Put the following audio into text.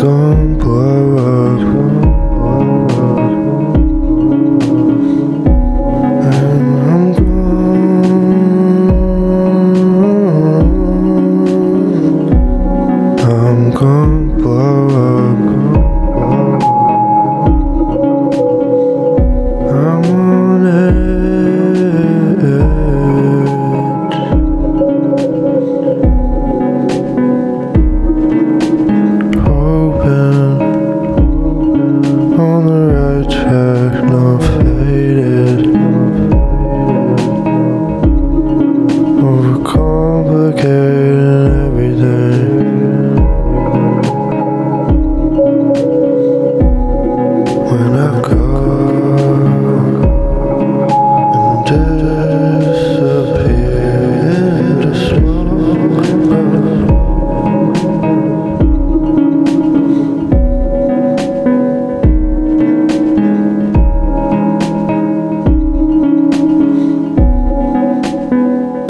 complots